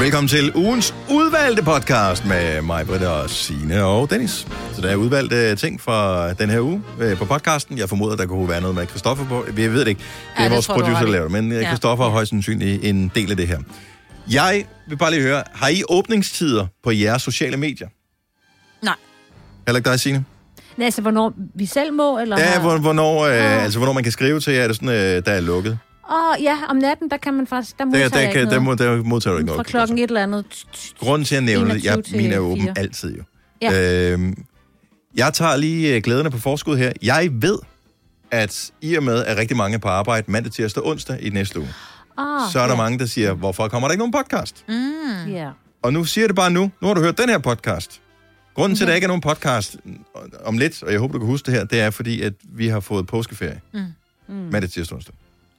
Velkommen til ugens udvalgte podcast med mig, Britta og Signe og Dennis. Så der er udvalgte ting fra den her uge øh, på podcasten. Jeg formoder, der kunne være noget med Christoffer på. Vi ved det ikke. Det er Ja, vores producer, der laver det. Men Ja. ja. Christoffer er højst sandsynligt en del af det her. Jeg vil bare lige høre, har I åbningstider på jeres sociale medier? Nej. Heller ikke dig, Signe? Nej, altså, hvornår vi selv må, eller... Ja, hvornår, øh, Ah. altså, hvornår man kan skrive til jer, er det sådan, øh, der er lukket? Åh, ja, om natten, der kan man faktisk... Der Der, modtager der, jeg kan, ikke der, noget. må, der modtager du ikke Fra noget. klokken et eller andet. Grunden til at nævne det, jeg, 21 til min er åben altid jo. Ja. Øhm, jeg tager lige øh, glæderne på forskud her. Jeg ved, at i og med, at rigtig mange er på arbejde mandag, tirsdag og onsdag i næste uge, Oh, så er der mange, der siger, hvorfor kommer der ikke nogen podcast? Mm. Ja. Og nu siger jeg det bare nu. Nu har du hørt den her podcast. Grunden til, at der ikke er nogen podcast om lidt, og jeg håber, du kan huske det her, det er fordi, at vi har fået påskeferie. Mm. Mm. Mandag, tirsdag onsdag.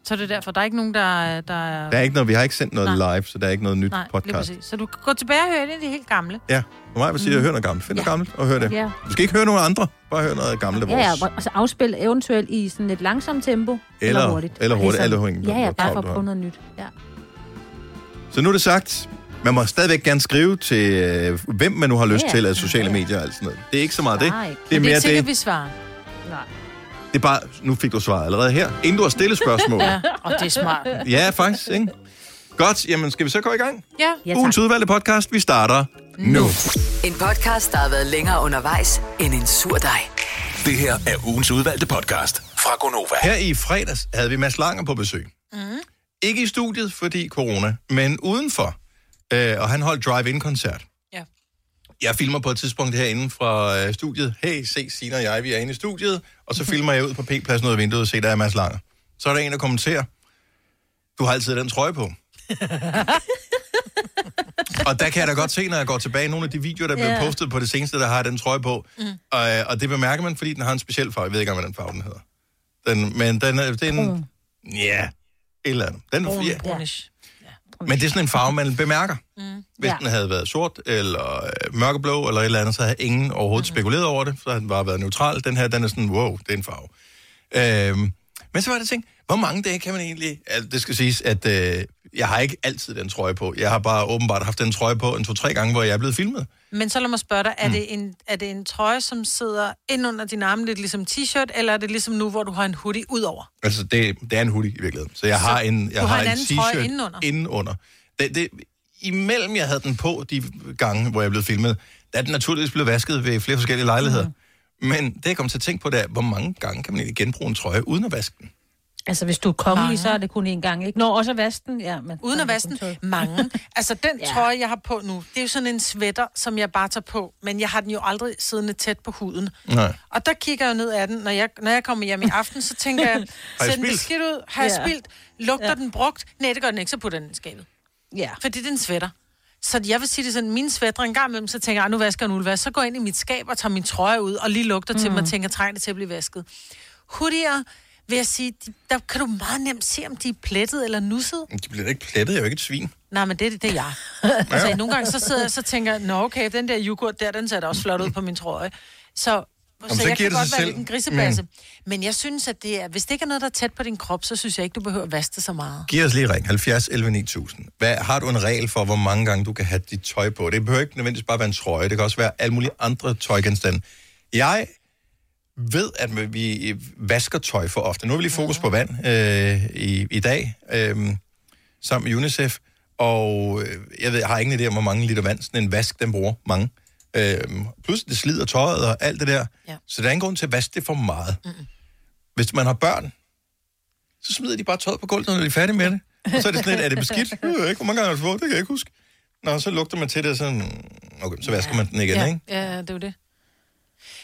Så er det derfor, der er ikke nogen, der, der er... Der er ikke noget, vi har ikke sendt noget Nej. live, så der er ikke noget nyt Nej, podcast. Så du kan gå tilbage og høre det, det er helt gamle. Ja, for mig vil sige, at hør noget gammelt. Find noget Ja. gammelt og hør det. Ja. Du skal ikke høre nogen andre, bare hør noget gammelt af Ja, vores. ja, og så afspil eventuelt i sådan et langsomt tempo. Eller- hurtigt. eller hurtigt, alt afhængigt af, Ja, ja, bare for at prøve noget nyt. Ja. Så nu er det sagt. Man må stadigvæk gerne skrive til, øh, hvem man nu har lyst Ja, til ja. af sociale medier og alt sådan noget. Det er ikke så meget det. Det er Det er mere ikke sikkert, det. vi svarer. Nej. Det er bare, nu fik du svaret allerede her. Inden du har stillet spørgsmål. Ja, og det er smart. ja, faktisk, ikke? Godt, jamen skal vi så gå i gang? Ja. Ja, tak. Ugens udvalgte podcast, vi starter nu. En podcast, der har været længere undervejs end en sur dej. Det her er ugens udvalgte podcast fra Gonova. Her i fredags havde vi Mads Langer på besøg. Mm. Ikke i studiet, fordi corona, men udenfor. Øh, og han holdt drive-in-koncert. Jeg filmer på et tidspunkt herinde fra øh, studiet. Hey, se, Signe og jeg, vi er inde i studiet. Og så filmer jeg ud på P-pladsen ud af vinduet og se, der er Mads Langer. Så er der en, der kommenterer, du har altid den trøje på. og der kan jeg da godt se, når jeg går tilbage nogle af de videoer, der er blevet postet på det seneste, der har den trøje på. Mm. Og, øh, og det bemærker man, fordi den har en speciel farve. Jeg ved ikke, hvad den farve den hedder. Den, men den er... Den, ja, et eller andet. Den, Brun, ja, brunish. Men det er sådan en farve, man bemærker. Mm. Hvis Ja. den havde været sort, eller øh, mørkeblå, eller et eller andet, så havde ingen overhovedet mm. spekuleret over det. Så havde den bare været neutral. Den her, den er sådan, wow, det er en farve. Øhm, men så var det ting, hvor mange dage kan man egentlig... Altså, det skal siges, at øh, jeg har ikke altid den trøje på. Jeg har bare åbenbart haft den trøje på en to-tre gange, hvor jeg er blevet filmet. Men så lad mig spørge dig, Mm. er, det en, er det en trøje, som sidder ind under din arme, lidt ligesom t-shirt, eller er det ligesom nu, hvor du har en hoodie ud over? Altså, det, det er en hoodie i virkeligheden. Så jeg har en, jeg du har har en en t-shirt indenunder? indenunder. Det, det, imellem jeg havde den på de gange, hvor jeg blev filmet, der er den naturligvis blevet vasket ved flere forskellige lejligheder. Mm. Men det, jeg kom til at tænke på, det er, hvor mange gange kan man egentlig genbruge en trøje uden at vaske den? Altså, hvis du er kongelig, Mange. så er det kun én gang, ikke? Nå, også den, ja. Men, Uden at vaske den. Mange. Altså, den Ja. trøje, jeg har på nu, det er jo sådan en sweater, som jeg bare tager på, men jeg har den jo aldrig siddende tæt på huden. Nej. Og der kigger jeg ned af den, når jeg, når jeg kommer hjem i aften, så tænker jeg, ser den spildt? beskidt ud? Har jeg Ja. spildt? Lugter den brugt? Nej, det gør den ikke, så putter den i skabet. Ja. Fordi det er en sweater. Så jeg vil sige det sådan, mine sweater en gang imellem, så tænker jeg, "Ej, nu vasker jeg en uldvask. Så går jeg ind i mit skab og tager min trøje ud, og lige lugter mm. til dem og tænker, trænger det til at blive vasket. Hoodier, vil jeg sige, de, der kan du meget nemt se, om de er plettet eller nusset. De bliver ikke plettet, jeg er jo ikke et svin. Nej, men det, det er jeg. altså, nogle gange så sidder jeg så tænker jeg, nå okay, den der yoghurt der, den ser da også flot ud på min trøje. Så, så, så jeg kan det godt være selv. lidt en grisebasse. Mm. Men jeg synes, at det er, hvis det ikke er noget, der er tæt på din krop, så synes jeg ikke, du behøver at vaske det så meget. Giv os lige ring, 70 11 9000. Hvad, har du en regel for, hvor mange gange du kan have dit tøj på? Det behøver ikke nødvendigvis bare være en trøje, det kan også være alle mulige andre tøjgenstande. Jeg ved, at vi vasker tøj for ofte. Nu har vi lige fokus på vand øh, i, i dag, øh, sammen med UNICEF, og øh, jeg, ved, jeg har ingen idé om, hvor mange liter vand sådan en vask, den bruger mange. Øh, plus det slider tøjet og alt det der. Ja. Så der er ingen grund til at vaske det for meget. Mm-mm. Hvis man har børn, så smider de bare tøjet på gulvet, når de er færdige med det. Og så er det sådan lidt, er det beskidt? Jeg ved ikke, hvor mange gange har du fået, det kan jeg ikke huske. Nå, så lugter man til det, sådan, okay, så vasker man den igen, ja, ikke? Ja, det er jo det.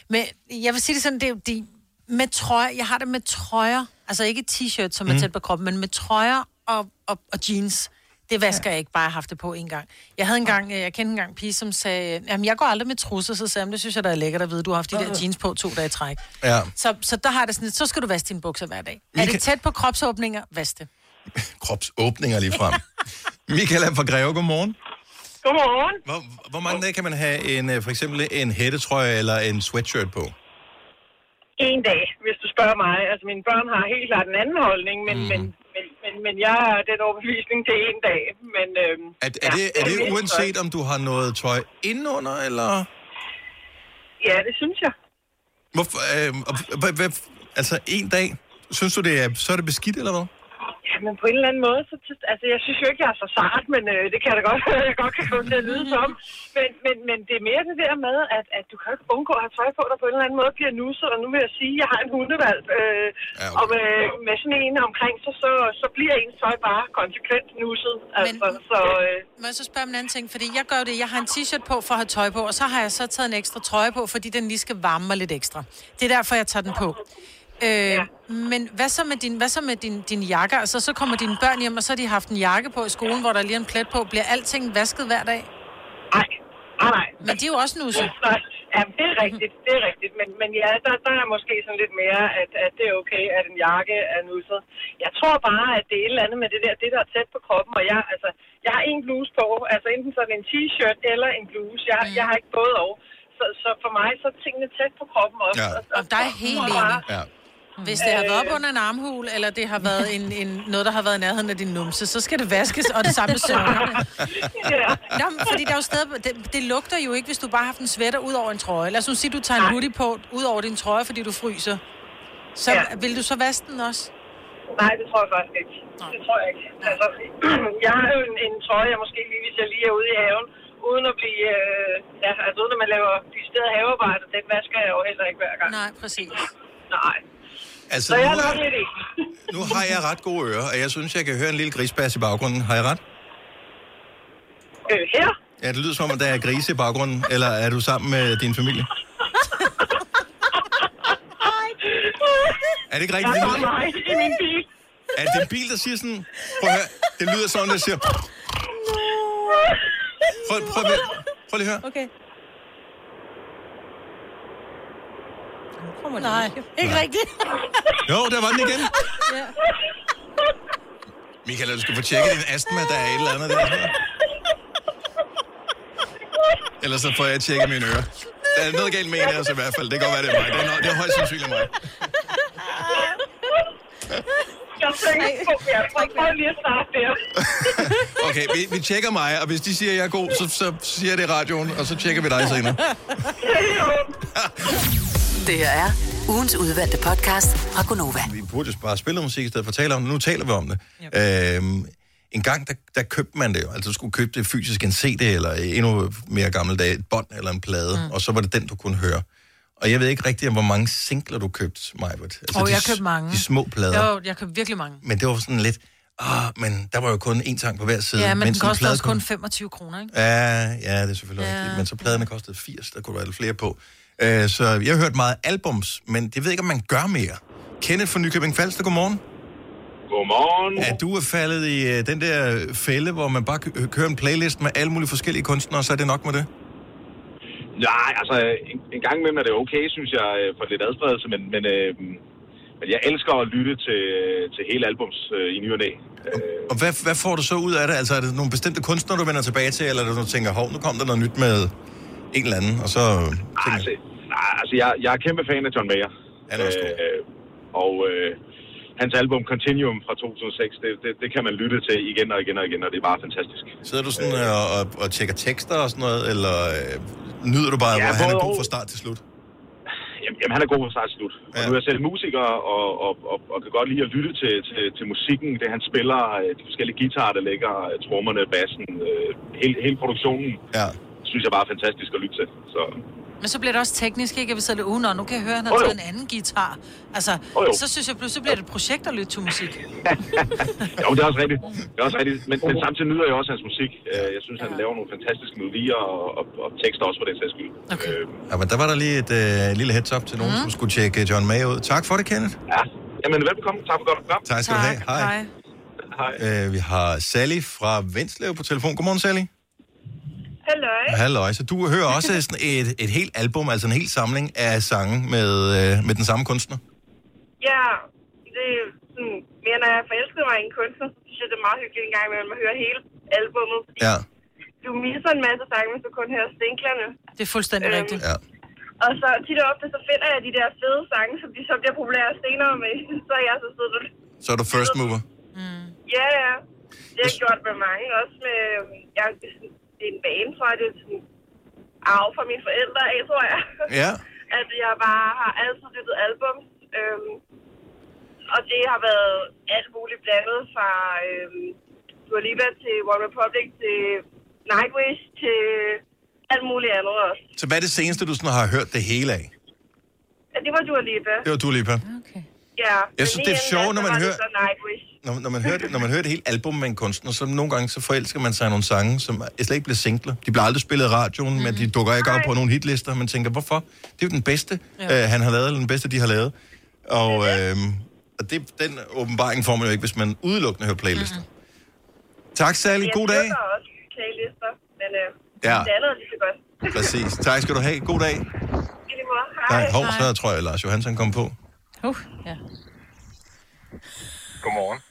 Men jeg vil sige det sådan, det er jo de, med trøjer, jeg har det med trøjer, altså ikke t-shirt, som er Mm. tæt på kroppen, men med trøjer og, og, og jeans. Det vasker jeg ikke, bare jeg har haft det på en gang. Jeg havde engang, øh, jeg kendte engang en pige, som sagde, jamen jeg går aldrig med trusser, så sagde jeg, "Men det synes jeg, der er lækkert at vide, du har haft de der jeans på to dage i træk. Ja. Så, så der har det sådan lidt, så skal du vaske dine bukser hver dag. Er Michael- det tæt på kropsåbninger, vask det. Kropsåbninger lige frem. Michael er fra Greve, godmorgen. Godmorgen. Hvor, hvor mange dage kan man have en, øh, for eksempel en hættetrøje eller en sweatshirt på? En dag, hvis du spørger mig. Altså, mine børn har helt klart en anden holdning, men, mm. men, men, men men, jeg er den overbevisning til en dag. Men, øhm, Er, er, det, er det uanset, om du har noget tøj indenunder, eller... Ja, det synes jeg. Hvorfor, øh, altså, en dag, synes du, det er, så er det beskidt, eller hvad? Ja, men på en eller anden måde, så, altså jeg synes jo ikke, jeg er så sart, men øh, det kan jeg da godt, jeg godt kan komme til at lyde som. Men, men, men det er mere det der med, at, at du kan ikke undgå at have tøj på, der på en eller anden måde bliver nusset. Og nu vil jeg sige, at jeg har en hundevalg, øh, Ja, okay. okay. og med, med sådan en omkring, så, så, så bliver ens tøj bare konsekvent nusset. Altså, Men- så, øh, Må jeg så spørge om en anden ting? Fordi jeg gør det, jeg har en t-shirt på for at have tøj på, og så har jeg så taget en ekstra trøje på, fordi den lige skal varme mig lidt ekstra. Det er derfor, jeg tager den på. Øh, ja. Men hvad så med, din, hvad så med din, din jakke? Altså, så kommer dine børn hjem, og så har de haft en jakke på i skolen, hvor der lige er en plet på. Bliver alting vasket hver dag? nej, nej, nej. Men de er jo også nusset. Nej, ja, det er rigtigt, det er rigtigt. Men, men ja, der, der er måske sådan lidt mere, at, at det er okay, at en jakke er nusset. Jeg tror bare, at det er et eller andet med det der, det der er tæt på kroppen. Og jeg, altså, jeg har en bluse på, altså enten sådan en t-shirt eller en bluse. Jeg, mm. jeg har ikke både og. Så, så for mig, så er tingene tæt på kroppen også. Ja. Og der er jeg helt enig. Ja. Hvis det har været op under en armhul, eller det har været en, en, noget, der har været i nærheden af din numse, så skal det vaskes, og det samme med søvnerne. Ja. Nå, men fordi der er jo steder, det, det lugter jo ikke, hvis du bare har haft en sweater ud over en trøje. Lad os nu sige, du tager en hoodie på ud over din trøje, fordi du fryser. Så ja. Vil du så vaske den også? Nej, det tror jeg faktisk ikke. Det tror jeg ikke. Altså, jeg har jo en, en trøje, jeg måske lige, hvis jeg lige er ude i haven, uden at blive, øh, ja, altså uden at man laver decideret havearbejde, den vasker jeg jo heller ikke hver gang. Nej, præcis. Nej. Altså, Så jeg nu, nok lidt nu har jeg ret gode ører, og jeg synes, jeg kan høre en lille grisbas i baggrunden. Har jeg ret? Øh, her? Ja, det lyder som om, der er grise i baggrunden. Eller er du sammen med din familie? Er det ikke rigtigt? Der Det er min bil. er det en bil, der siger sådan... Prøv at høre. Det lyder sådan, der siger... Prøv, prøv, prøv, prøv lige at høre. Okay. Nej, ikke rigtigt. Jo, der var den igen. Ja. Michael, du skal få tjekket din astma, der er et eller andet der. Ellers så får jeg tjekket mine ører. Der er noget galt med en af os i hvert fald. Det kan godt være, det er mig. Det er, no- det er højst sandsynligt mig. Jeg tænker på, ja, prøv, prøv lige at starte der. Okay, vi, vi tjekker mig, og hvis de siger, at jeg er god, så, så siger jeg det i radioen, og så tjekker vi dig senere. Det her er ugens udvalgte podcast fra Gonova. Vi burde jo bare spille musik i stedet for at tale om det. Nu taler vi om det. Øhm, en gang, der, der købte man det jo. Altså, du skulle købe det fysisk, en CD, eller endnu mere gammeldag, et bånd eller en plade, mm. og så var det den, du kunne høre. Og jeg ved ikke rigtig, hvor mange singler du købte, Majbert. Altså, de jeg købte mange. De små plader. Jo, jeg købte virkelig mange. Men det var sådan lidt... Ah, men der var jo kun én sang på hver side. Ja, men den en plade også kun 25 kroner, ikke? Ja, ja, det er selvfølgelig ja. Rigtigt. Men så pladerne kostede 80, der kunne være lidt flere på. Øh, så jeg har hørt meget albums, men jeg ved ikke, om man gør mere. Kenneth fra Nykøbing Falster, godmorgen. Godmorgen. Er du er faldet i øh, den der fælde, hvor man bare kø- kører en playlist med alle mulige forskellige kunstnere, så er det nok med det? Nej, altså en, en gang imellem er det okay, synes jeg, øh, for lidt adspredelse, men, men, øh, men jeg elsker at lytte til, til hele albums øh, i ny og næ. Øh, Og hvad, hvad får du så ud af det? Altså er det nogle bestemte kunstnere, du vender tilbage til, eller er det, du tænker, hov, nu kom der noget nyt med en eller anden, og så tænker altså, nej, altså jeg, jeg er kæmpe fan af John Mayer. Han er også god. Øh, og øh, hans album Continuum fra 2006, det, det, det kan man lytte til igen og igen og igen, og det er bare fantastisk. Sidder du sådan øh, og, og, og tjekker tekster og sådan noget, eller øh, nyder du bare, Ja, hvor han er god og. fra start til slut? Jamen, han er god fra start til slut. Og Ja. nu er jeg selv musiker, og, og, og, og kan godt lide at lytte til, til, til musikken, det han spiller, øh, de forskellige guitarer, der ligger, øh, trommerne, bassen, øh, hele, hele produktionen, Ja. synes jeg bare er fantastisk at lytte til. Så Men så bliver det også teknisk, ikke? Vil så det ugen, og nu kan jeg høre, at han har taget en anden guitar. Altså, jo. så synes jeg pludselig bliver det et projekt at lytte til musik. jo, det er også rigtigt. Det er også rigtigt. Men, men samtidig nyder jeg også hans musik. Øh, Jeg synes, han laver nogle fantastiske melodier og, og, og tekster også for den sags skyld. Okay. Øh, Ja, men der var der lige et øh, lille heads up til nogen, mm. som skulle tjekke John May ud. Tak for det, Kenneth. ja. Jamen, velbekomme. Tak for godt program. Tak skal du have. Hej. Hej. Øh, vi har Sally fra Vendslev på telefon. Godmorgen, Sally. Halløj. Halløj. Så du hører også sådan et, et helt album, altså en hel samling af sange med, øh, med den samme kunstner? Ja, det er sådan, mere når jeg forelskede mig i en kunstner, så synes jeg, det er meget hyggeligt en gang imellem at høre hele albummet. fordi Ja. Du misser en masse sange, hvis du kun hører stinklerne. Det er fuldstændig Øhm, rigtigt. ja. Og så tit og ofte, så finder jeg de der fede sange, som de så bliver populære senere med. Så er jeg så sidder Så er du first mover. Ja, ja. Det har jeg gjort med mange, også med... øhm, Jeg, det er en vane for, at det er sådan arv fra mine forældre af, tror jeg. Ja. At jeg bare har altid lyttet albums. Øhm, og det har været alt muligt blandet fra øhm, Dua Lipa til One Republic til Nightwish til alt muligt andet også. Så hvad er det seneste, du sådan har hørt det hele af? Ja, det var Dua Lipa. Det var Dua Lipa. Ja. Jeg synes, det er sjovt, når man hører- det så Nightwish. Når, når, man hører det, når man hører det hele album med en kunstner, så nogle gange så forelsker man sig i nogle sange, som slet ikke bliver singler. De bliver aldrig spillet i radioen, mm. men de dukker ikke op på nogle hitlister. Man tænker, hvorfor? Det er jo den bedste, ja. øh, han har lavet, eller den bedste, de har lavet. Og, øh, og det, den åbenbaring får man jo ikke, hvis man udelukkende hører playlister. Mm. Tak, Sally. God dag. Jeg også playlister, men øh, Ja. det andet er lige så godt. Præcis. Tak skal du have. God dag. I lige måde. Hej. Nej, hov, så tror jeg, Lars Johansson kom på. Uh, ja.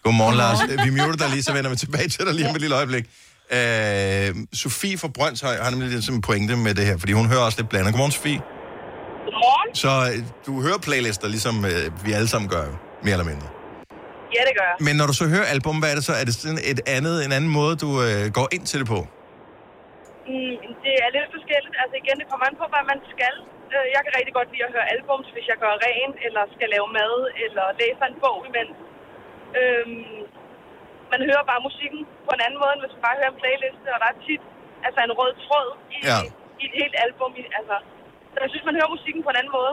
Godmorgen. Lars. Vi muter dig lige, så vender vi tilbage til dig lige om et lille øjeblik. Øh, Sofie fra Brøndshøj har nemlig lidt en pointe med det her, fordi hun hører også lidt blandet. Godmorgen, Sofie. Godmorgen. Så øh, du hører playlister, ligesom øh, vi alle sammen gør, mere eller mindre. Ja, det gør jeg. Men når du så hører album, hvad er det så? Er det sådan et andet, en anden måde, du øh, går ind til det på? Mm, det er lidt forskelligt. Altså igen, det kommer an på, hvad man skal. Øh, Jeg kan rigtig godt lide at høre albums, hvis jeg gør ren, eller skal lave mad, eller læser en bog imens. Øhm, man hører bare musikken på en anden måde, end hvis man bare hører en playliste, og der er tit altså en rød tråd i, Ja. i et helt album. i- Altså, så jeg synes, man hører musikken på en anden måde.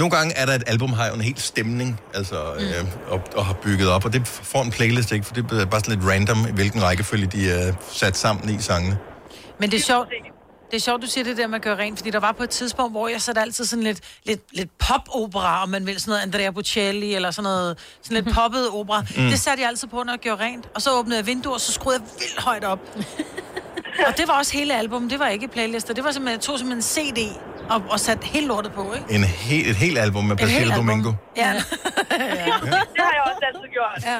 Nogle gange er der et album, har jo en helt stemning, altså, øh, og, og har bygget op, og det får en playlist ikke, for det er bare sådan lidt random, i hvilken rækkefølge de er sat sammen i sangene. Men det er sjovt, det er sjovt, du siger det der med at gøre rent, fordi der var på et tidspunkt, hvor jeg satte altid sådan lidt, lidt, lidt pop-opera, om man vil, sådan noget Andrea Bocelli, eller sådan noget, sådan lidt poppet opera. Mm. Det satte jeg altid på, når jeg gjorde rent. Og så åbnede jeg vinduer, og så skruede jeg vildt højt op. og det var også hele album, det var ikke playlister. Det var simpelthen, jeg tog simpelthen en CD og, og satte hele lortet på, ikke? En he, et helt album med helt Placido. Domingo. Ja. Det har jeg også altid gjort. Ja.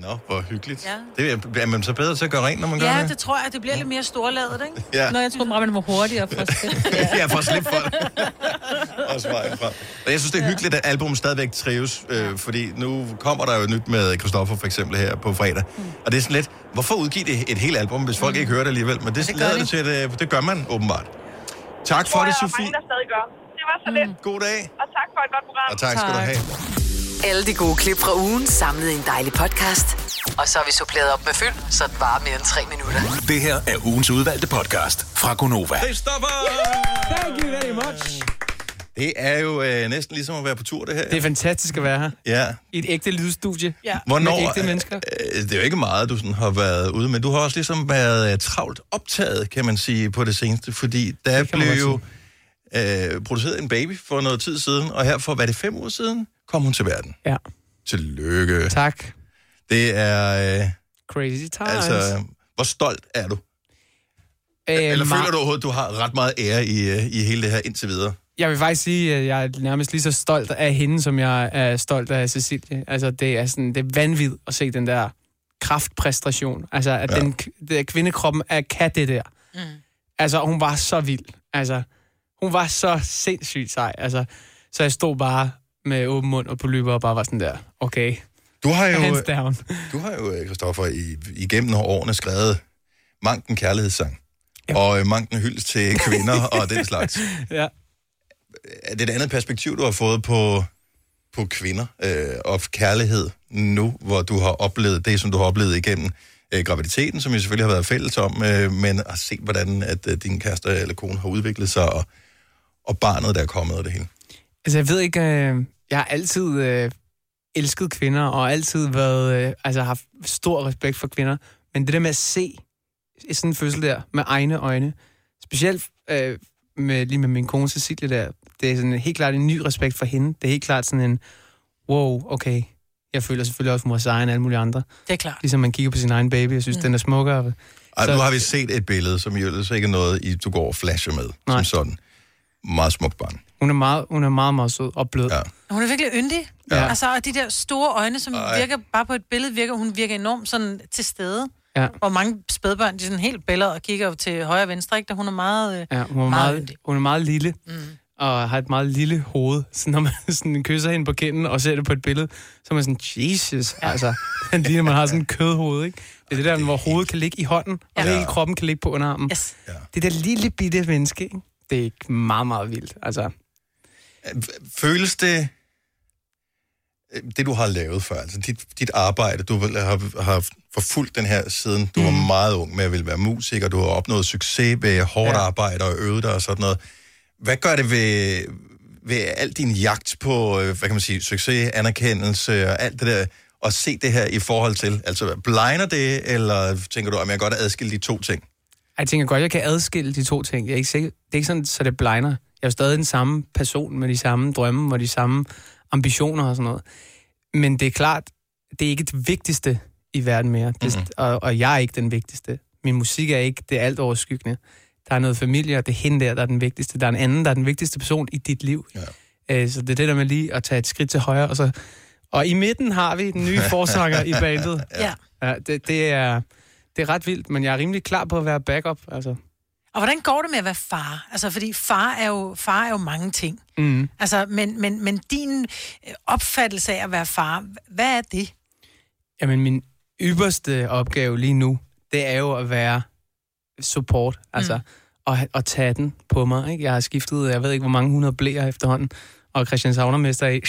Nå, hvor hyggeligt. Ja. Det er, er man så bedre til at gøre rent, når man gør ja, det? det tror jeg, det bliver lidt mere storladet, ikke? Ja. Nå, jeg troede bare, man var hurtigere for at slippe. ja, for at slippe for det. Også vejen fra. Og jeg synes, det er hyggeligt, at albumet stadigvæk trives, øh, fordi nu kommer der jo nyt med Christoffer for eksempel her på fredag. Mm. Og det er sådan lidt, hvorfor udgive det et helt album, hvis folk ikke hører det alligevel? Men det, det, gør lader de. det til, at det, det gør man åbenbart. Tak for tror det, jeg, der er Sofie. mange, der stadig gør. Det var så lidt. God dag. Og tak for et godt program. Og tak skal du have. Alle de gode klip fra ugen samlet i en dejlig podcast. Og så har vi suppleret op med fyld, så det varer mere end tre minutter. Det her er ugens udvalgte podcast fra Gonova. Christoffer! Thank you very much. Det er jo øh, næsten ligesom at være på tur, det her. Det er fantastisk at være her. Ja. I et ægte lydstudie. Ja. Hvornår, Med ægte mennesker. Øh, det er jo ikke meget, du sådan har været ude, men du har også ligesom været øh, travlt optaget, kan man sige, på det seneste, fordi der blev jo øh, produceret en baby for noget tid siden, og her for, hvad er det, fem uger siden, kom hun til verden. Ja. Tillykke. Tak. Det er, øh, Crazy times. altså, hvor stolt er du? Øh, Eller meget- føler du overhovedet, du har ret meget ære i, øh, i hele det her indtil videre? Jeg vil faktisk sige, at jeg er nærmest lige så stolt af hende, som jeg er stolt af Cecilie. Altså, det er, sådan, det er vanvittigt at se den der kraftpræstation. Altså, at Ja. den, det, kvindekroppen er, kan det der. Mm. Altså, hun var så vild. Altså, hun var så sindssygt sej. Altså, så jeg stod bare med åben mund og på løber og bare var sådan der, okay, Du har jo, hands down. du har jo, øh, Christoffer, i, igennem årene skrevet manken kærlighedssang. Ja. Og øh, manken hyldes til kvinder og den slags. Ja. Er det et andet perspektiv, du har fået på, på kvinder øh, og kærlighed nu, hvor du har oplevet det, som du har oplevet igennem øh, graviditeten, som jo selvfølgelig har været fælles om, øh, men at se, hvordan at, øh, din kæreste eller kone har udviklet sig, og, og barnet, der er kommet og det hele. Altså, jeg ved ikke, øh, jeg har altid øh, elsket kvinder, og altid været, øh, altså haft stor respekt for kvinder. Men det der med at se sådan en fødsel der, med egne øjne, specielt øh, med, lige med min kone Cecilie der, det er sådan helt klart en ny respekt for hende. Det er helt klart sådan en, wow, okay, jeg føler selvfølgelig også for egen og alle mulige andre. Det er klart. Ligesom man kigger på sin egen baby, jeg synes, mm. den er smukkere. Ej, Så- nu har vi set et billede, som jo ellers ikke er noget, I, du går og flasher med, Nej. som sådan. Meget smukt barn. Hun er meget, hun er meget, meget sød og blød. Ja. Hun er virkelig yndig. Ja. Ja. Altså, og de der store øjne, som Ej. Virker, bare på et billede virker, hun virker enormt sådan til stede. Ja. Hvor mange spædbørn, de er sådan helt billeder og kigger til højre og venstre, ikke? Der hun er meget... Øh, Ja, hun er Meget meget, yndig. hun er meget lille. Mm. og har et meget lille hoved. Så når man sådan kysser hende på kinden og ser det på et billede, så er man sådan, Jesus, altså. Den ligner, man har sådan en kødhoved, ikke? Det er det der, hvor hovedet kan ligge i hånden, og Ja. hele kroppen kan ligge på underarmen. Yes. Det der lille bitte menneske, ikke? Det er meget, meget vildt. Altså, Føles det, det du har lavet før, altså dit, dit arbejde, du har, har forfulgt den her siden, du mm. var meget ung med at ville være musiker, du har opnået succes ved hårdt ja. Arbejde og øvet dig og sådan noget. Hvad gør det ved, ved al din jagt på, øh, hvad kan man sige, succes, anerkendelse og alt det der, at se det her i forhold til? Altså, blinder det, eller tænker du, at jeg godt adskille de to ting? Jeg tænker godt, jeg kan adskille de to ting. Jeg er ikke sikker, det er ikke sådan, så det blinder. Jeg er jo stadig den samme person med de samme drømme og de samme ambitioner og sådan noget. Men det er klart, det er ikke det vigtigste i verden mere. Det, mm-hmm. og, og jeg er ikke den vigtigste. Min musik er ikke det alt overskyggende. Der er noget familie, og det er hende der, der er den vigtigste. Der er en anden, der er den vigtigste person i dit liv. Ja. Øh, så det er det der med lige at tage et skridt til højre. Og, så, og i midten har vi den nye forsanger i bandet. Ja. Ja, det, det, er, det er ret vildt, men jeg er rimelig klar på at være backup. Altså. Og hvordan går det med at være far? Altså, fordi far er jo, far er jo mange ting. Mm. Altså, men, men, men din øh, opfattelse af at være far, hvad er det? Jamen, min ypperste opgave lige nu, det er jo at være support. Altså, mm. og, og tage den på mig. Ikke? Jeg har skiftet, jeg ved ikke, hvor mange hundrede blæer efterhånden, og Christian Savnermester i.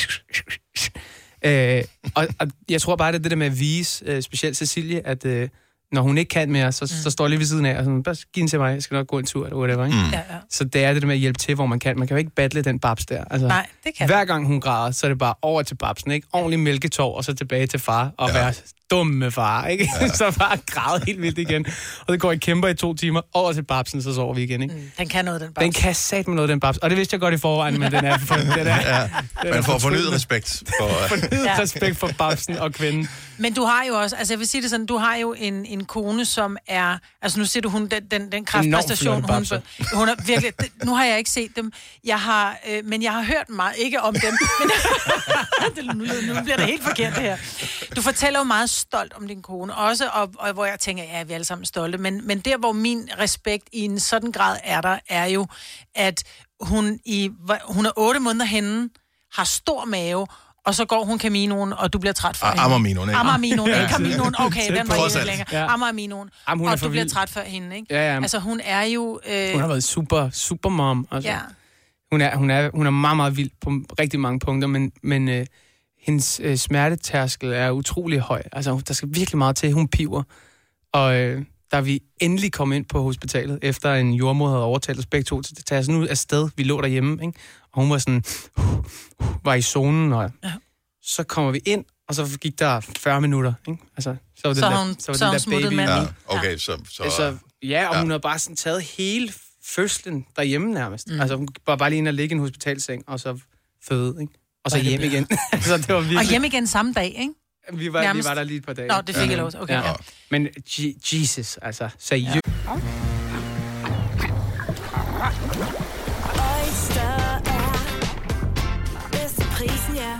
øh, og, og jeg tror bare, det er det der med at vise, øh, specielt Cecilie, at øh, når hun ikke kan mere, så, mm. så står jeg lige ved siden af, og sådan, bare giv den til mig, jeg skal nok gå en tur, eller whatever. Ikke? Mm. Ja, ja. Så det er det der med at hjælpe til, hvor man kan. Man kan jo ikke battle den babs der. Altså, Nej, det kan hver gang hun græder, så er det bare over til babsen, ikke? Ordentlig mælketår, og så tilbage til far, og Ja. ja. være dum med far, ikke? Ja. så bare græde helt vildt igen. Og det går i kæmper i to timer, over til babsen, så sover vi igen, ikke? Mm, Den kan noget, den bare. Den kan sat med noget, den babs. Og det vidste jeg godt i forvejen, men den er, for, den er, Ja, den man er får fornyet fortryllende. respekt for... Fornyet Ja. respekt for babsen og kvinden. Men du har jo også, altså jeg vil sige det sådan, du har jo en, en kone, som er, altså nu ser du hun, den, den, den kraftpræstation, hun, hun er virkelig, det, nu har jeg ikke set dem, jeg har, øh, men jeg har hørt meget, ikke om dem, men det, nu, nu bliver det helt forkert det her. Du fortæller jo meget stolt om din kone, også, og, og hvor jeg tænker, ja, vi er alle sammen stolte, men, men der, hvor min respekt i en sådan grad er der, er jo, at hun, i, hun er otte måneder henne, har stor mave, og så går hun Caminoen, og du bliver træt for hende. Ammerminoen, ikke? Ammerminoen, ikke Caminoen. Okay, den var ikke længere. Ja. Hun er Og du bliver træt for hende, ikke? Ja, ja. Altså, hun er jo... Øh, Hun har været super, super mom. Altså. ja. Hun er, hun, er, hun er meget, meget vild på rigtig mange punkter, men, men øh, hendes øh, smertetærskel er utrolig høj. Altså, der skal virkelig meget til. Hun piver. Og øh, da vi endelig kom ind på hospitalet, efter en jordmor havde overtalt os begge to til at tage os nu afsted, vi lå derhjemme, ikke? og hun var sådan, var i zonen, og Ja. så kommer vi ind, og så gik der 40 minutter. Ikke? Altså, så var det Så der, har hun- så var så hun der baby. manden. Ja, okay, så... så Altså, ja, og Ja. ja. hun har bare sådan taget hele fødslen derhjemme nærmest. Mm. Altså, hun var bare lige inde og ligge i en hospitalseng, og så føde, ikke? Og så hjem igen. så det var virkelig... Og hjem igen samme dag, ikke? vi, var, vi nærmest. var der lige et par dage. Nå, det fik jeg lov til. Okay, ja. Men Je- Jesus, altså, seriøst. Ja. Oyster er bedst til prisen, ja.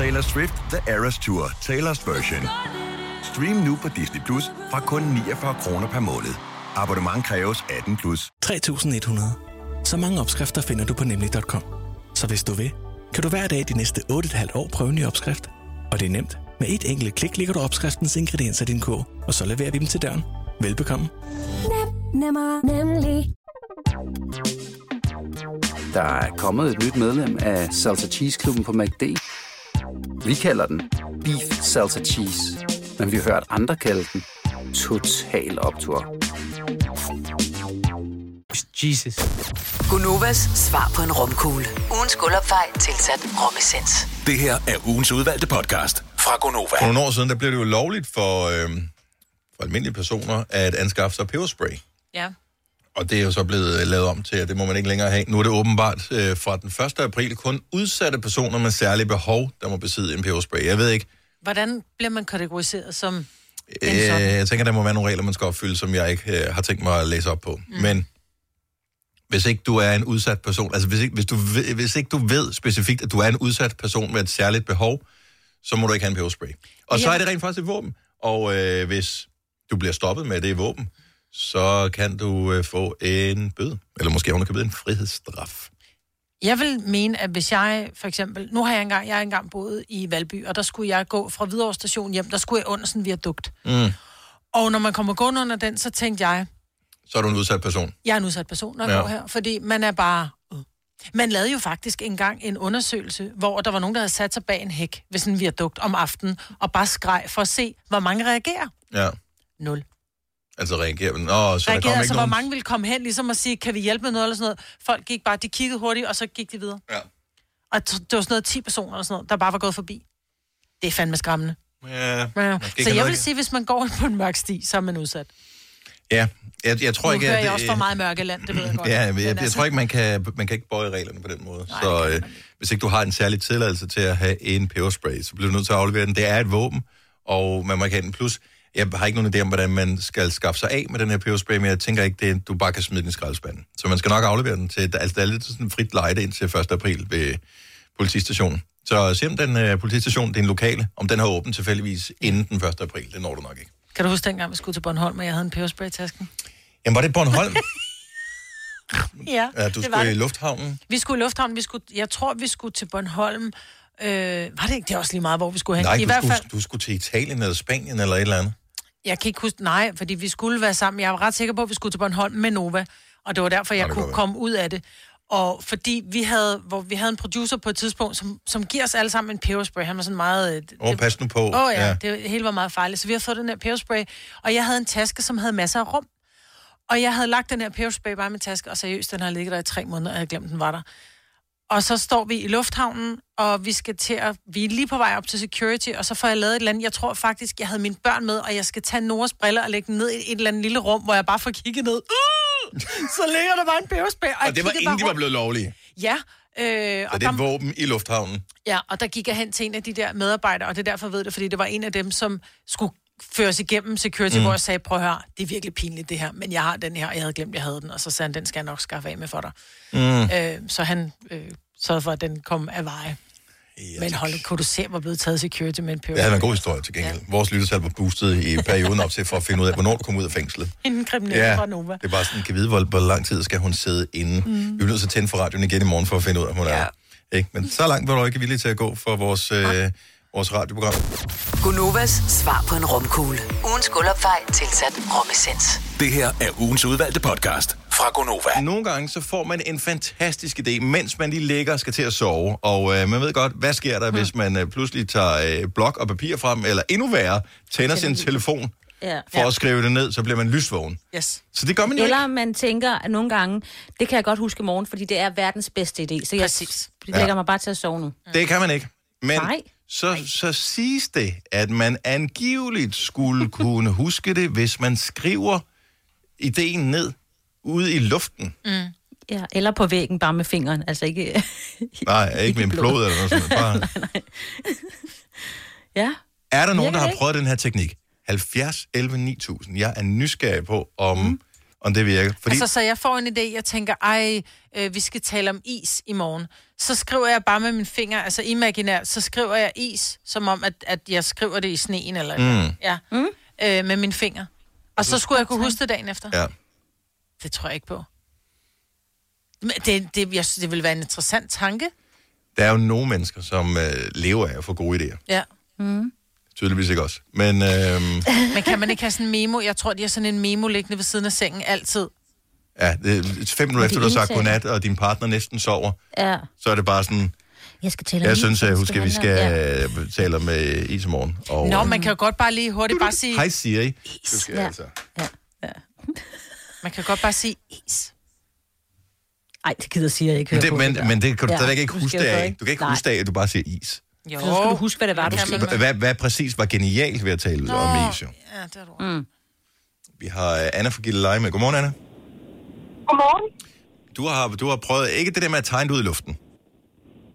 Taylor Swift The Eras Tour, Taylor's version. Stream nu på Disney Plus fra kun 49 kroner per måned. Abonnement kræves 18 plus. 3.100. Så mange opskrifter finder du på nemlig.com. Så hvis du vil, kan du hver dag de næste 8,5 år prøve en ny opskrift. Og det er nemt. Med et enkelt klik ligger du opskriftens ingredienser i din kog, og så leverer vi dem til døren. Velbekomme. Nemmer, nemlig. Der er kommet et nyt medlem af Salsa Cheese Klubben på MACD. Vi kalder den Beef Salsa Cheese, men vi har hørt andre kalde den Total Optor. Jesus. Gunovas svar på en romkugle. Ugens guldopfej tilsat romessens. Det her er ugens udvalgte podcast fra Gonova. For nogle år siden, der blev det jo lovligt for, øh, for almindelige personer at anskaffe sig peberspray. Ja. Og det er jo så blevet lavet om til, at det må man ikke længere have. Nu er det åbenbart øh, fra den 1. april kun udsatte personer med særlige behov, der må besidde en peberspray. Jeg ved ikke, Hvordan bliver man kategoriseret som øh, jeg tænker, der må være nogle regler, man skal opfylde, som jeg ikke øh, har tænkt mig at læse op på. Mm. Men hvis ikke du er en udsat person, altså hvis ikke, hvis, du hvis ikke du ved specifikt, at du er en udsat person med et særligt behov, så må du ikke have en peberspray. Og så Ja. er det rent faktisk et våben. Og øh, hvis du bliver stoppet med det våben, så kan du øh, få en bøde. Eller måske underkøbet en frihedsstraf. Jeg vil mene, at hvis jeg for eksempel... Nu har jeg engang, jeg har engang boet i Valby, og der skulle jeg gå fra Hvidovre station hjem, der skulle jeg under sådan en viadukt. Mm. Og når man kommer gående under den, så tænkte jeg, Så er du en udsat person. jeg er en udsat person, når jeg Ja. ja. går her. Fordi man er bare... øh. Man lavede jo faktisk engang en undersøgelse, hvor der var nogen, der havde sat sig bag en hæk ved sådan en viadukt om aftenen, og bare skreg for at se, hvor mange reagerer. Ja. Nul. Altså reagerer man. Nå, så der reagerede, kommer altså, ikke hvor nogen... mange ville komme hen, ligesom at sige, kan vi hjælpe med noget eller sådan noget. Folk gik bare, de kiggede hurtigt, og så gik de videre. Ja. Og det var sådan noget 10 personer eller sådan noget, der bare var gået forbi. Det er fandme skræmmende. Ja, Ja. Så jeg vil ikke- sige, hvis man går på en mørk sti, så er man udsat. Ja, jeg, jeg tror nu ikke, hører at... jeg også for meget mørke land, det ved jeg godt. Ja, jeg, jeg, jeg altså- tror ikke, man kan, man kan ikke bøje reglerne på den måde. Nej, så øh, hvis ikke du har en særlig tilladelse til at have en peberspray, så bliver du nødt til at aflevere den. Det er et våben, og man må ikke have den. Plus, jeg har ikke nogen idé om, hvordan man skal skaffe sig af med den her peberspray, men jeg tænker ikke, er, du bare kan smide den i skraldespanden. Så man skal nok aflevere den til, altså der er lidt sådan frit lejde indtil 1. april ved politistationen. Så se om den uh, politistation, din lokale, om den har åbent tilfældigvis inden den 1. april. Det når du nok ikke. Kan du huske dengang, vi skulle til Bornholm, og jeg havde en peberspray i tasken? Jamen, var det Bornholm? Ja, ja, du det var skulle i det. lufthavnen? Vi skulle i lufthavnen, vi skulle, jeg tror, vi skulle til Bornholm. Øh, var det ikke? Det er også lige meget, hvor vi skulle hen. Nej, I du hvert skulle, fald, du skulle til Italien eller Spanien eller et eller andet. Jeg kan ikke huske, nej, fordi vi skulle være sammen. Jeg var ret sikker på, at vi skulle til Bornholm med Nova, og det var derfor, jeg det kunne komme ud af det. Og fordi vi havde, hvor vi havde en producer på et tidspunkt, som, som giver os alle sammen en peberspray. Han var sådan meget... øh, Åh, oh, pas nu på. Åh oh, ja, ja, det hele var meget fejligt. Så vi har fået den her peberspray, og jeg havde en taske, som havde masser af rum. Og jeg havde lagt den her peberspray bare i min taske, og seriøst, den har ligget der i tre måneder, og jeg havde glemt, den var der. Og så står vi i lufthavnen, og vi skal til at... Vi er lige på vej op til security, og så får jeg lavet et eller andet. Jeg tror faktisk, jeg havde mine børn med, og jeg skal tage Noras briller og lægge dem ned i et eller andet lille rum, hvor jeg bare får kigget ned. Uh! Så ligger der bare en peberspray. Og, Og det var inden de var blevet lovlige. Ja. Øh, Så og det er våben i lufthavnen. Ja, og der gik jeg hen til en af de der medarbejdere, og det er derfor, jeg ved det, fordi det var en af dem, som skulle føres igennem security, Mm. hvor jeg sagde, prøv at høre, det er virkelig pinligt det her, men jeg har den her, og jeg havde glemt, jeg havde den, og så sagde han, den skal jeg nok skaffe af med for dig. Mm. Øh, så han øh, sørgede for, at den kom af veje. Men hold, kunne du se, hvor blevet taget security med en peber? Det havde været en god historie til gengæld. Ja. Vores lyttertal var boostet i perioden op til for at finde ud af, hvornår du kom ud af fængslet. En kriminel ja. fra Nova. det er bare sådan, kan vide, hvor, hvor lang tid skal hun sidde inde. Mm. Vi er nødt til at tænde for radioen igen i morgen for at finde ud af, hvor hun ja. er. Ikke? Men så langt var du ikke villig til at gå for vores, øh, vores radioprogram. Gunovas svar på en romkugle. Ugens guldopfej tilsat romessens. Det her er ugens udvalgte podcast fra Gonova. Nogle gange så får man en fantastisk idé, mens man lige ligger og skal til at sove. Og øh, man ved godt, hvad sker der, mm. hvis man øh, pludselig tager øh, blok og papir frem, eller endnu værre, tænder sin telefon Ja. for at skrive det ned, så bliver man lysvågen. Yes. Så det gør man jo Eller man tænker at nogle gange, det kan jeg godt huske i morgen, fordi det er verdens bedste idé. Så jeg Præcis. lægger Ja. mig bare til at sove nu. Det kan man ikke. Men Nej. Så, så siges det, at man angiveligt skulle kunne huske det, hvis man skriver ideen ned ude i luften. Mm. Ja, eller på væggen bare med fingeren. Altså ikke... Nej, ikke med en blod. blod eller noget sådan. Bare... ja. Er der nogen, der har ikke? prøvet den her teknik? 70, 11, 9000. Jeg er nysgerrig på, om, mm. Om det virker. Fordi Altså, så jeg får en idé, jeg tænker, ej, øh, vi skal tale om is i morgen. Så skriver jeg bare med mine fingre, altså imaginært, så skriver jeg is, som om, at, at jeg skriver det i sneen, eller Mm. ja, mm. øh, med mine fingre. Og så skulle jeg kunne huske det dagen efter. Ja. Det tror jeg ikke på. Men det, det, jeg synes, det vil være en interessant tanke. der er jo nogle mennesker, som øh, lever af at få gode idéer. Ja. Mm. Tydeligvis ikke også. Men øh, Men kan man ikke have sådan en memo? Jeg tror, de har sådan en memo liggende ved siden af sengen altid. ja, det, er fem minutter efter, du har sagt godnat, og din partner næsten sover, Ja. så er det bare sådan, Jeg skal tale om jeg is, synes, at det husk, at vi skal om- øh, tale med is i morgen. Og, Nå, øh, man kan jo godt bare lige hurtigt bare sige... Hej Siri. Du skal Ja. altså. Man kan godt bare sige is. Ej, det gider sige, jeg ikke Men det, på men, men det kan du Ja, stadigvæk ikke huske af. Du kan ikke Nej. huske det af, at du bare siger is. Jo. Så skal du huske, hvad det var, du tænkte. Hvad, hvad præcis var genialt ved at tale Nå, om is, jo? Ja, det er du. Mm. Vi har uh, Anna fra Gilleleje med. Godmorgen, Anna. Godmorgen. Du har, du har prøvet, ikke det der med at tegne ud i luften.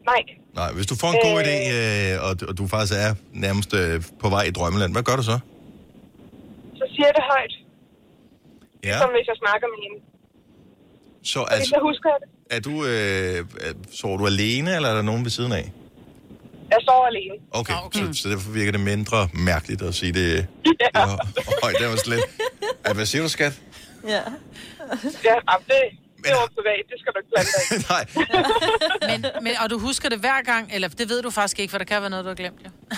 Nej. Nej, hvis du får en god Øh. idé, øh, og, og du faktisk er nærmest øh, på vej i drømmeland, hvad gør du så? Så siger jeg det højt, Ja, som hvis jeg snakker med hende. så Altså, hvis altså, jeg husker det. er du, øh, er- sover du alene, eller er der nogen ved siden af? Jeg sover alene. Okay, okay. Så, så derfor virker det mindre mærkeligt at sige det Ja. højt. Det var slet. Ja, hvad siger du, skat? Ja. Ja, jamen, det, det var privat. Det skal du ikke blande dig i. Nej. Men, men, og du husker det hver gang, eller det ved du faktisk ikke, for der kan være noget, du har glemt, jo.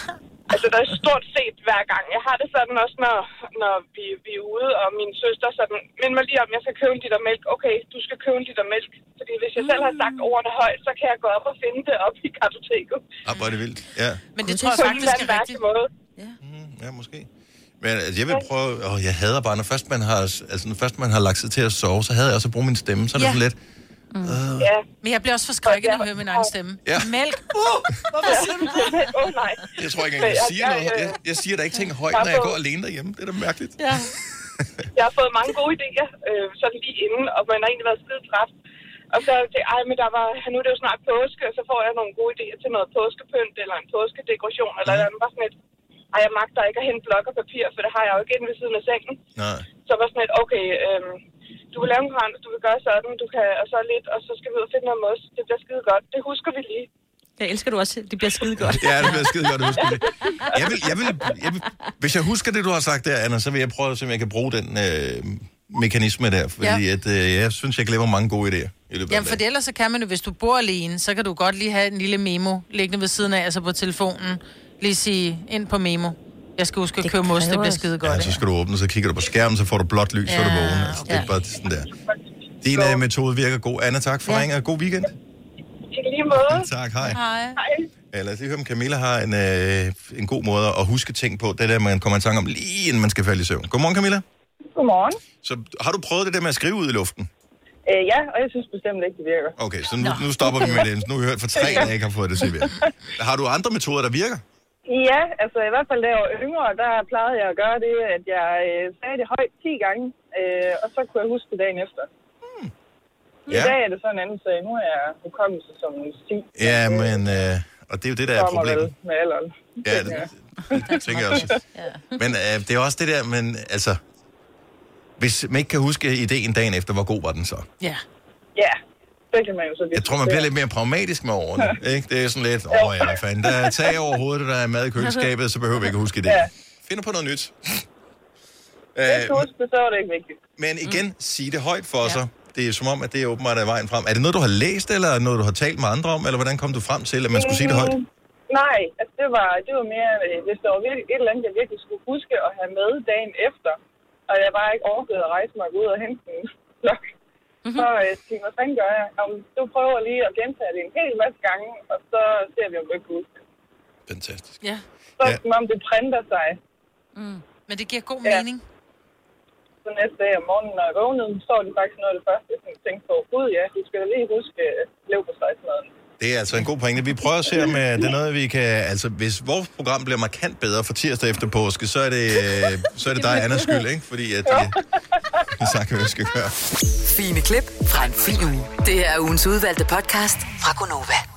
Altså, der er stort set hver gang. Jeg har det sådan også, når, når vi, vi er ude, og min søster sådan, mind mig lige om, jeg skal købe en liter mælk. Okay, du skal købe en liter mælk. Fordi hvis jeg selv har sagt ordene højt, så kan jeg gå op og finde det op i kartoteket. Ah, hvor er det vildt. Ja, Men det tror jeg faktisk er rigtigt. måde. ja måske. Men altså, jeg vil prøve... Åh, jeg hader bare, når først man har, altså, når først man har lagt sig til at sove, så havde jeg også at bruge min stemme. Så er det Ja. sådan lidt... Øh, Ja. Men jeg bliver også forskrækket, når jeg hører min egen stemme. Ja. Mælk. Uh, hvorfor siger du det? Åh, oh, nej. jeg tror ikke engang, jeg siger noget. Jeg, jeg siger da ikke ting højt, når jeg går alene derhjemme. Det er da mærkeligt. Ja. Jeg har fået mange gode idéer, øh, sådan lige inden, og man har egentlig været skide træt. Og så tænkte jeg, ej, men der var, nu er det jo snart påske, og så får jeg nogle gode idéer til noget påskepynt, eller en påskedekoration, eller mm. andet. Bare sådan et, ej, jeg magter ikke at hente blok og papir, for det har jeg jo ikke inde ved siden af sengen. Nej. Så var sådan et, okay, øhm, du kan lave en krans, du kan gøre sådan, du kan, og så lidt, og så skal vi ud og finde noget mos. Det bliver skide godt. Det husker vi lige. Jeg elsker du også. Det bliver skide godt. Ja, det bliver skide godt, at huske det. Jeg vil, jeg vil, jeg vil, hvis jeg husker det, du har sagt der, Anna, så vil jeg prøve at se, om jeg kan bruge den øh, mekanisme der. Fordi Ja. at, øh, jeg synes, jeg glemmer mange gode idéer i løbet Jamen, for ellers så kan man jo, hvis du bor alene, så kan du godt lige have en lille memo liggende ved siden af, altså på telefonen. Lige sige ind på memo. Jeg skal huske at købe mos, det bliver skide godt. Ja, så skal du åbne, så kigger du på skærmen, så får du blåt lys, så er du Ja, vågen. Altså, det er okay. bare sådan der. Din øh, metode virker god. Anna, tak for ja. ringen, og god weekend. I lige måde. Tak, hej. Hej. Hej. Ja, lad os lige høre, om Camilla har en, øh, en god måde at huske ting på. Det der, man kommer i tanke om lige inden man skal falde i søvn. Godmorgen, Camilla. Godmorgen. Så har du prøvet det der med at skrive ud i luften? Øh, ja, og jeg synes bestemt ikke, det virker. Okay, så nu, nu stopper vi med det. Nu har vi hørt for tre, der ikke har fået det til at virke. Har du andre metoder, der virker? Ja, altså i hvert fald da jeg var yngre, der plejede jeg at gøre det, at jeg øh, sagde det højt 10 gange, øh, og så kunne jeg huske det dagen efter. Hmm. I Ja. dag er det så en anden sag. Nu er jeg hukommelse som en sti. Ja, men... Øh, og det er jo det, der er problemet. med alderen. Ja, det, det tænker jeg også. Men øh, det er også det der, men altså... Hvis man ikke kan huske ideen dagen efter, hvor god var den så? Ja. Ja, det kan man jo så Jeg tror, man bliver lidt mere pragmatisk med årene. Ikke? Det er sådan lidt, åh ja, hvad fanden, der er tag over hovedet, der er mad i køleskabet, så behøver vi ikke at huske det. Ja. Finder på noget nyt. Jeg Øh, kan huske det, så er det ikke vigtigt. men igen, sig det højt for sig. Det er som om, at det er åbenbart er vejen frem. Er det noget, du har læst, eller noget, du har talt med andre om, eller hvordan kom du frem til, at man skulle sige det højt? Mm, Nej, altså det var, det var mere, øh, hvis der var virkelig, et eller andet, jeg virkelig skulle huske at have med dagen efter, og jeg bare ikke orkede at rejse mig ud og hente en blok. Mm-hmm. Så øh, tænkte jeg, fanden gør jeg? Om, du prøver lige at gentage det en hel masse gange, og så ser vi, om du ikke kan huske det. Fantastisk. Ja. Så ja. som om det printer sig. Mm. Men det giver god Ja. mening. Så næste dag om morgenen, når jeg vågnede, så var det faktisk noget af det første, jeg sådan tænkte på. Gud ja, du skal da lige huske øh, lev på stejsmaden. Det er altså en god pointe. Vi prøver at se, om øh, det er noget, vi kan... Altså, hvis vores program bliver markant bedre for tirsdag efter påske, så er det, øh, så er det dig, Anna, skyld, ikke? Fordi at, øh, det sagt, hvad vi skal gøre. Fine klip fra en fin uge. Det er ugens udvalgte podcast fra Gonova.